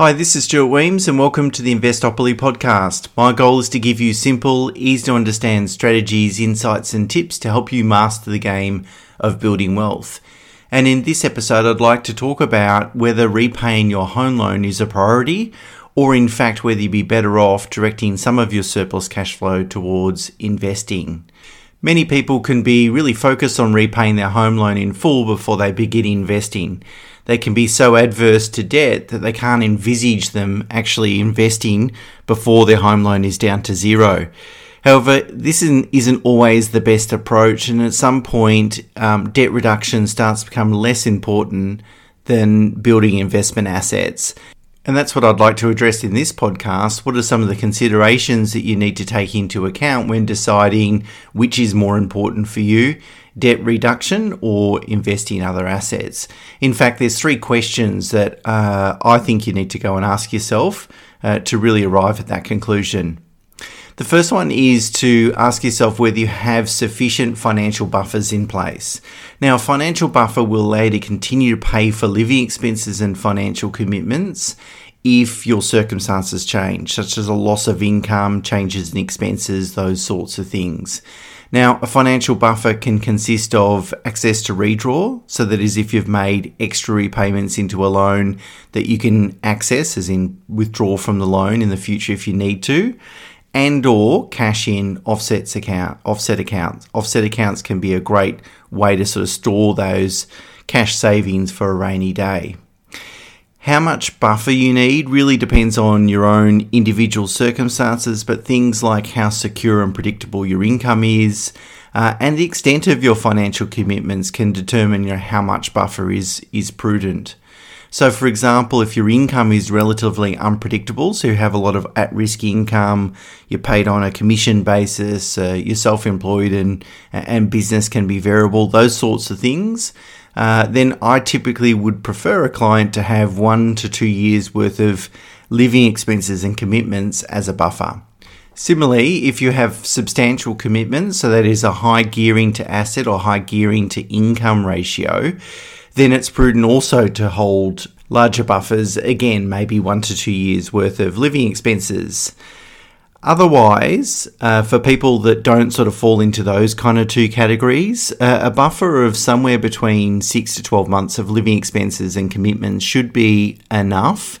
Hi, this is Stuart Wemyss, and welcome to the Investopoly podcast. My goal is to give you simple, easy to understand strategies, insights, and tips to help you master the game of building wealth. And in this episode, I'd like to talk about whether repaying your home loan is a priority, or in fact, whether you'd be better off directing some of your surplus cash flow towards investing. Many people can be really focused on repaying their home loan in full before they begin investing they can be so adverse to debt that they can't envisage them actually investing before their home loan is down to zero. However, this isn't, always the best approach, and at some point, um, debt reduction starts to become less important than building investment assets. And that's what I'd like to address in this podcast. What are some of the considerations that you need to take into account when deciding which is more important for you? Debt reduction or investing in other assets? In fact, there's three questions that uh, I think you need to go and ask yourself uh, to really arrive at that conclusion. The first one is to ask yourself whether you have sufficient financial buffers in place. Now, a financial buffer will allow you to continue to pay for living expenses and financial commitments if your circumstances change, such as a loss of income, changes in expenses, those sorts of things. Now, a financial buffer can consist of access to redraw, so that is if you've made extra repayments into a loan that you can access, as in withdraw from the loan in the future if you need to and or cash in offsets account offset accounts. Offset accounts can be a great way to sort of store those cash savings for a rainy day how much buffer you need really depends on your own individual circumstances but things like how secure and predictable your income is uh, and the extent of your financial commitments can determine you know, how much buffer is is prudent. So, for example, if your income is relatively unpredictable, so you have a lot of at risk income, you're paid on a commission basis, uh, you're self employed, and, and business can be variable, those sorts of things, uh, then I typically would prefer a client to have one to two years worth of living expenses and commitments as a buffer. Similarly, if you have substantial commitments, so that is a high gearing to asset or high gearing to income ratio, then it's prudent also to hold larger buffers, again, maybe one to two years worth of living expenses. Otherwise, uh, for people that don't sort of fall into those kind of two categories, uh, a buffer of somewhere between six to 12 months of living expenses and commitments should be enough.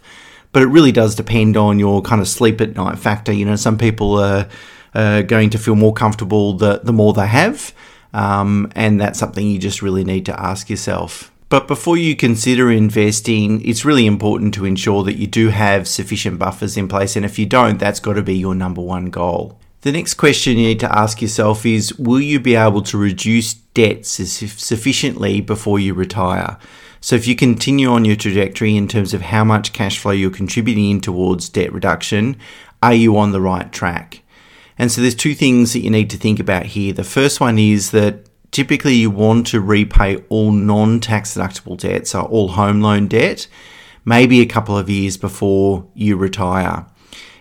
But it really does depend on your kind of sleep at night factor. You know, some people are going to feel more comfortable the, the more they have. Um, and that's something you just really need to ask yourself. But before you consider investing, it's really important to ensure that you do have sufficient buffers in place. And if you don't, that's got to be your number one goal. The next question you need to ask yourself is Will you be able to reduce debts sufficiently before you retire? So, if you continue on your trajectory in terms of how much cash flow you're contributing in towards debt reduction, are you on the right track? And so, there's two things that you need to think about here. The first one is that typically you want to repay all non tax deductible debt, so all home loan debt, maybe a couple of years before you retire.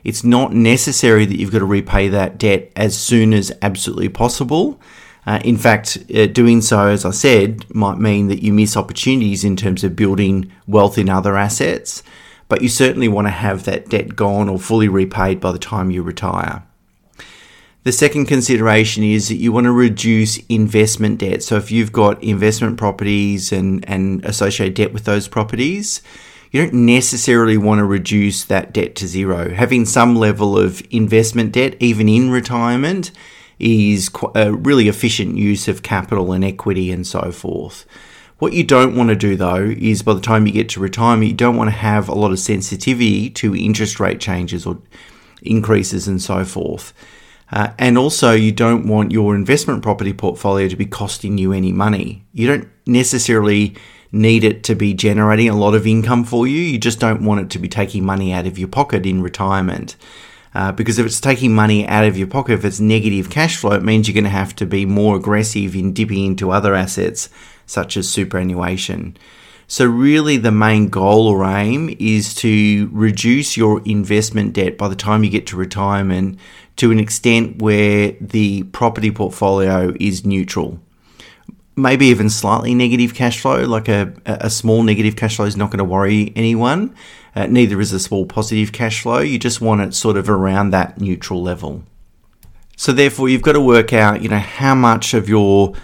It's not necessary that you've got to repay that debt as soon as absolutely possible. Uh, in fact, uh, doing so, as I said, might mean that you miss opportunities in terms of building wealth in other assets, but you certainly want to have that debt gone or fully repaid by the time you retire. The second consideration is that you want to reduce investment debt. So if you've got investment properties and, and associated debt with those properties, you don't necessarily want to reduce that debt to zero. Having some level of investment debt, even in retirement, is a really efficient use of capital and equity and so forth. What you don't want to do though is by the time you get to retirement, you don't want to have a lot of sensitivity to interest rate changes or increases and so forth. Uh, and also, you don't want your investment property portfolio to be costing you any money. You don't necessarily need it to be generating a lot of income for you. You just don't want it to be taking money out of your pocket in retirement. Uh, because if it's taking money out of your pocket, if it's negative cash flow, it means you're going to have to be more aggressive in dipping into other assets such as superannuation. So, really, the main goal or aim is to reduce your investment debt by the time you get to retirement to an extent where the property portfolio is neutral. Maybe even slightly negative cash flow, like a, a small negative cash flow is not going to worry anyone. Uh, neither is a small positive cash flow. You just want it sort of around that neutral level. So therefore, you've got to work out, you know, how much of your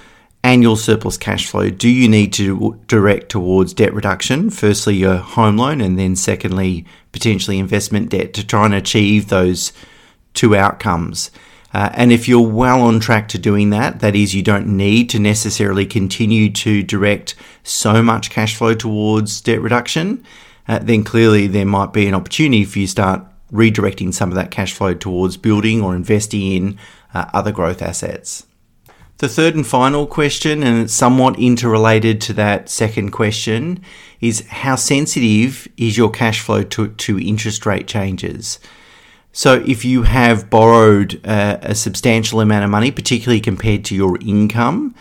annual surplus cash flow do you need to direct towards debt reduction? Firstly, your home loan, and then secondly, potentially investment debt to try and achieve those two outcomes. Uh, and if you're well on track to doing that, that is, you don't need to necessarily continue to direct so much cash flow towards debt reduction, uh, then clearly there might be an opportunity for you to start redirecting some of that cash flow towards building or investing in uh, other growth assets. The third and final question, and it's somewhat interrelated to that second question, is how sensitive is your cash flow to, to interest rate changes? So, if you have borrowed uh, a substantial amount of money, particularly compared to your income,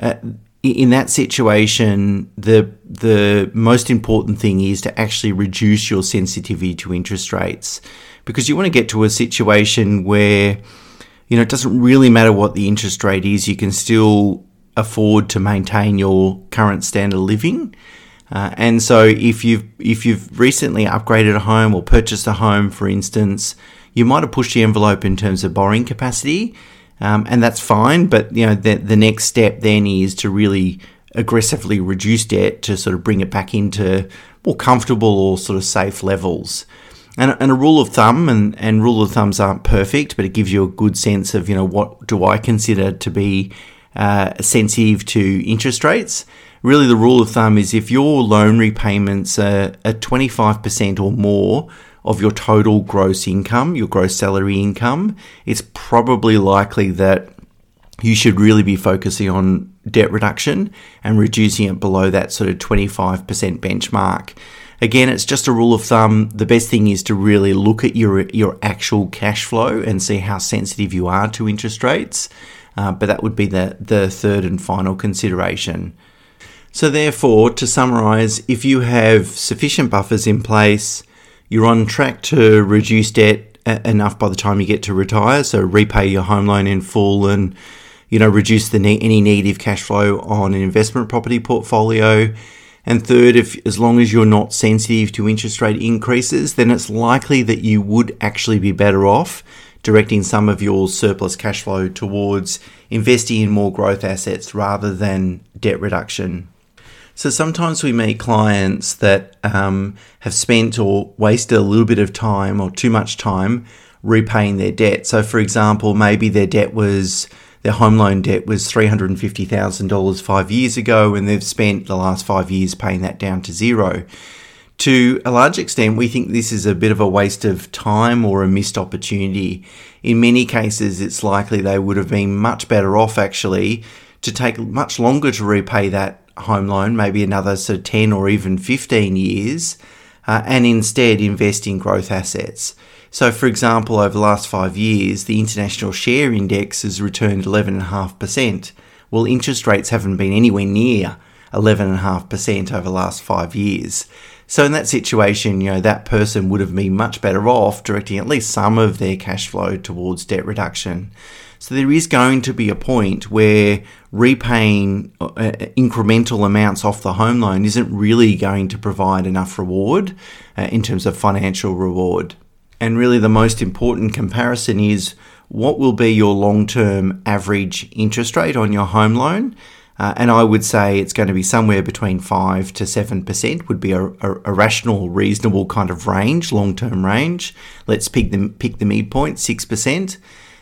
uh, in that situation, the the most important thing is to actually reduce your sensitivity to interest rates, because you want to get to a situation where you know it doesn't really matter what the interest rate is, you can still afford to maintain your current standard of living. Uh, and so if you've if you've recently upgraded a home or purchased a home, for instance, you might have pushed the envelope in terms of borrowing capacity, um, and that's fine. But you know the the next step then is to really aggressively reduce debt to sort of bring it back into more comfortable or sort of safe levels. And, and a rule of thumb, and, and rule of thumbs aren't perfect, but it gives you a good sense of you know what do I consider to be uh, sensitive to interest rates really the rule of thumb is if your loan repayments are, at 25% or more of your total gross income, your gross salary income, it's probably likely that you should really be focusing on debt reduction and reducing it below that sort of 25% benchmark. Again, it's just a rule of thumb. The best thing is to really look at your your actual cash flow and see how sensitive you are to interest rates. Uh, but that would be the the third and final consideration. So, therefore, to summarize, if you have sufficient buffers in place, you're on track to reduce debt enough by the time you get to retire. So, repay your home loan in full and you know reduce the any negative cash flow on an investment property portfolio. And third, if as long as you're not sensitive to interest rate increases, then it's likely that you would actually be better off directing some of your surplus cash flow towards investing in more growth assets rather than debt reduction. So sometimes we meet clients that um, have spent or wasted a little bit of time or too much time repaying their debt. So, for example, maybe their debt was their home loan debt was $350,000 five years ago, and they've spent the last five years paying that down to zero. To a large extent, we think this is a bit of a waste of time or a missed opportunity. In many cases, it's likely they would have been much better off actually to take much longer to repay that home loan, maybe another sort of 10 or even 15 years, uh, and instead invest in growth assets. So, for example, over the last five years, the international share index has returned 11.5%. Well, interest rates haven't been anywhere near 11.5% over the last five years. So, in that situation, you know, that person would have been much better off directing at least some of their cash flow towards debt reduction. So there is going to be a point where repaying uh, uh, incremental amounts off the home loan isn't really going to provide enough reward uh, in terms of financial reward. And really, the most important comparison is what will be your long term average interest rate on your home loan. Uh, and I would say it's going to be somewhere between 5 to 7% would be a, a, a rational, reasonable kind of range, long term range. Let's pick the, pick the midpoint, 6%.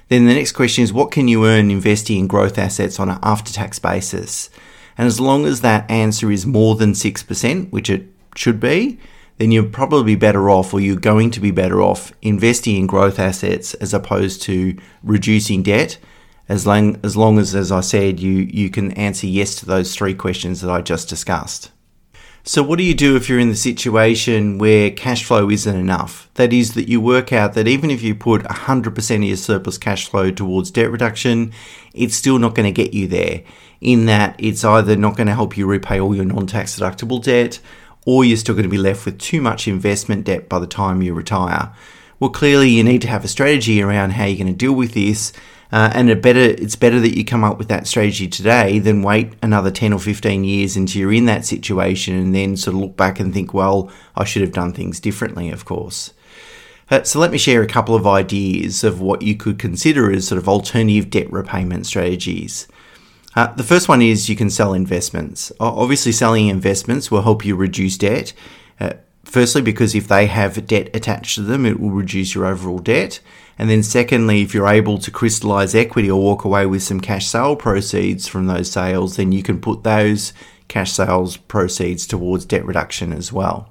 Then the next question is what can you earn investing in growth assets on an after tax basis? And as long as that answer is more than 6%, which it should be, then you're probably better off or you're going to be better off investing in growth assets as opposed to reducing debt as long as, long as, as I said, you, you can answer yes to those three questions that I just discussed. So, what do you do if you're in the situation where cash flow isn't enough? That is, that you work out that even if you put 100% of your surplus cash flow towards debt reduction, it's still not going to get you there. In that, it's either not going to help you repay all your non tax deductible debt, or you're still going to be left with too much investment debt by the time you retire. Well, clearly you need to have a strategy around how you're going to deal with this. Uh, and better, it's better that you come up with that strategy today than wait another 10 or 15 years until you're in that situation and then sort of look back and think, well, I should have done things differently, of course. Uh, so let me share a couple of ideas of what you could consider as sort of alternative debt repayment strategies. Uh, the first one is you can sell investments. Obviously, selling investments will help you reduce debt. Uh, firstly, because if they have debt attached to them, it will reduce your overall debt. And then, secondly, if you're able to crystallize equity or walk away with some cash sale proceeds from those sales, then you can put those cash sales proceeds towards debt reduction as well.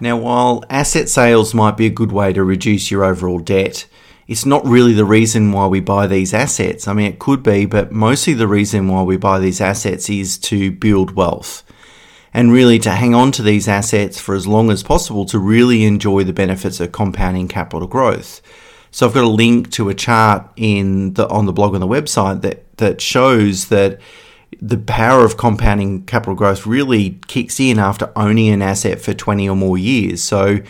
Now, while asset sales might be a good way to reduce your overall debt, it's not really the reason why we buy these assets. I mean, it could be, but mostly the reason why we buy these assets is to build wealth and really to hang on to these assets for as long as possible to really enjoy the benefits of compounding capital growth. So I've got a link to a chart in the on the blog on the website that that shows that the power of compounding capital growth really kicks in after owning an asset for 20 or more years. So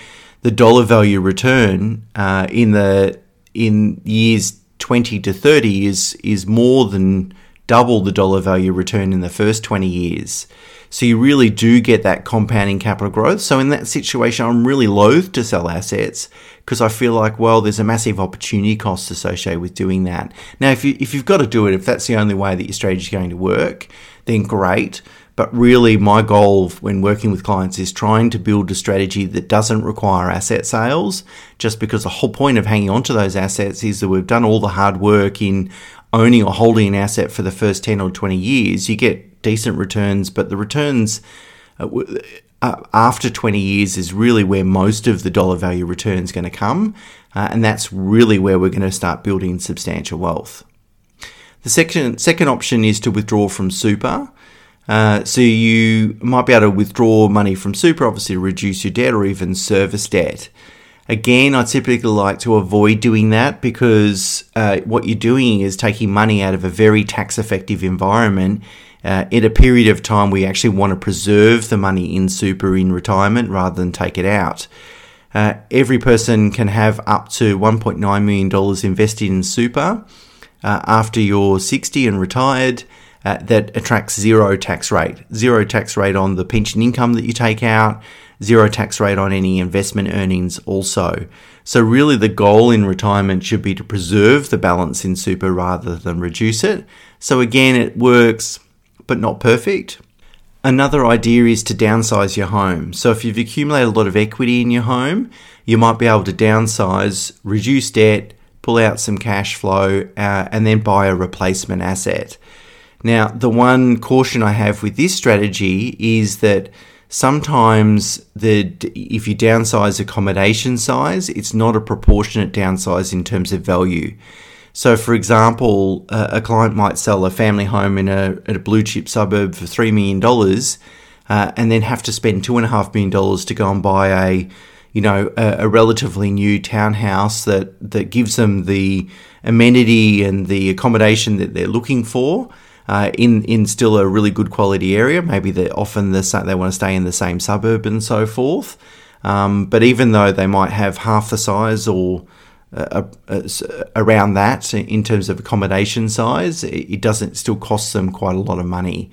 the dollar value return uh, in the in years 20 to 30 is is more than double the dollar value return in the first 20 years. So you really do get that compounding capital growth. So in that situation, I'm really loath to sell assets because I feel like, well, there's a massive opportunity cost associated with doing that. Now, if you if you've got to do it, if that's the only way that your strategy is going to work, then great. But really, my goal when working with clients is trying to build a strategy that doesn't require asset sales, just because the whole point of hanging on to those assets is that we've done all the hard work in owning or holding an asset for the first 10 or 20 years. You get decent returns, but the returns uh, uh, after 20 years is really where most of the dollar value return is going to come, uh, and that's really where we're going to start building substantial wealth. The second second option is to withdraw from super. Uh, so you might be able to withdraw money from super, obviously to reduce your debt or even service debt. Again, I typically like to avoid doing that because uh, what you're doing is taking money out of a very tax effective environment uh, in a period of time we actually want to preserve the money in super in retirement rather than take it out. Uh, every person can have up to $1.9 million invested in super uh, after you're 60 and retired. Uh, that attracts zero tax rate. Zero tax rate on the pension income that you take out, zero tax rate on any investment earnings also. So, really, the goal in retirement should be to preserve the balance in super rather than reduce it. So, again, it works but not perfect. Another idea is to downsize your home. So if you've accumulated a lot of equity in your home, you might be able to downsize, reduce debt, pull out some cash flow, uh, and then buy a replacement asset. Now, the one caution I have with this strategy is that sometimes the if you downsize accommodation size, it's not a proportionate downsize in terms of value. So, for example, a client might sell a family home in a, a blue chip suburb for $3 million uh, and then have to spend $2.5 million to go and buy a you know, a, a, relatively new townhouse that, that gives them the amenity and the accommodation that they're looking for uh, in, in still a really good quality area. Maybe they're often the, they want to stay in the same suburb and so forth. Um, but even though they might have half the size or uh, uh, around that in terms of accommodation size, it doesn't still cost them quite a lot of money.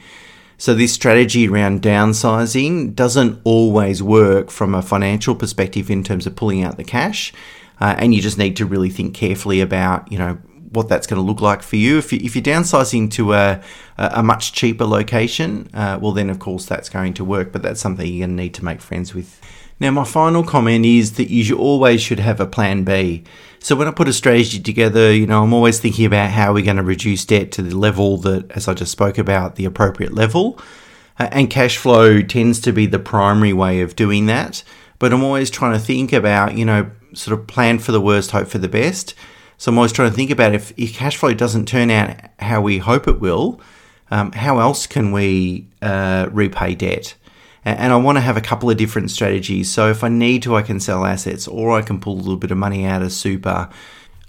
So this strategy around downsizing doesn't always work from a financial perspective in terms of pulling out the cash, uh, and you just need to really think carefully about you know what that's going to look like for you. If, you, if you're downsizing to a, a much cheaper location, uh, well then of course that's going to work, but that's something you're going to need to make friends with. Now, my final comment is that you always should have a plan B. So when I put a strategy together, you know, I'm always thinking about how we're going to reduce debt to the level that, as I just spoke about, the appropriate level. Uh, and cash flow tends to be the primary way of doing that. But I'm always trying to think about, you know, sort of plan for the worst, hope for the best. So I'm always trying to think about if, if cash flow doesn't turn out how we hope it will, um, how else can we uh, repay debt? and I want to have a couple of different strategies. So if I need to, I can sell assets or I can pull a little bit of money out of super.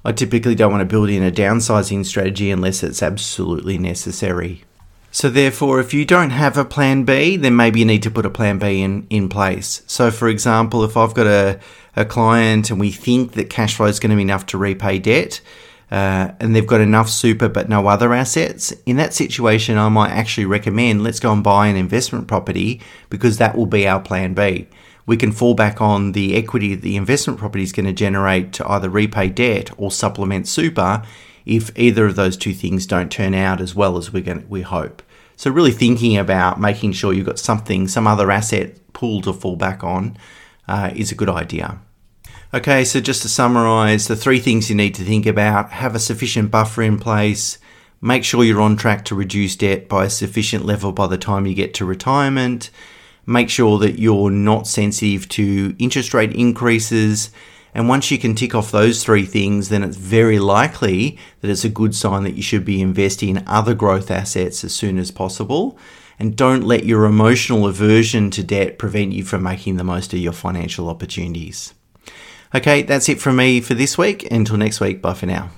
I typically don't want to build in a downsizing strategy unless it's absolutely necessary. So therefore, if you don't have a plan B, then maybe you need to put a plan B in, in place. So for example, if I've got a, a client and we think that cash flow is going to be enough to repay debt, uh, and they've got enough super but no other assets, in that situation, I might actually recommend let's go and buy an investment property because that will be our plan B. We can fall back on the equity that the investment property is going to generate to either repay debt or supplement super if either of those two things don't turn out as well as we're going to, we hope. So really thinking about making sure you've got something, some other asset pool to fall back on uh, is a good idea. Okay, so just to summarize, the three things you need to think about have a sufficient buffer in place, make sure you're on track to reduce debt by a sufficient level by the time you get to retirement, make sure that you're not sensitive to interest rate increases. And once you can tick off those three things, then it's very likely that it's a good sign that you should be investing in other growth assets as soon as possible. And don't let your emotional aversion to debt prevent you from making the most of your financial opportunities. Okay, that's it from me for this week. Until next week, bye for now.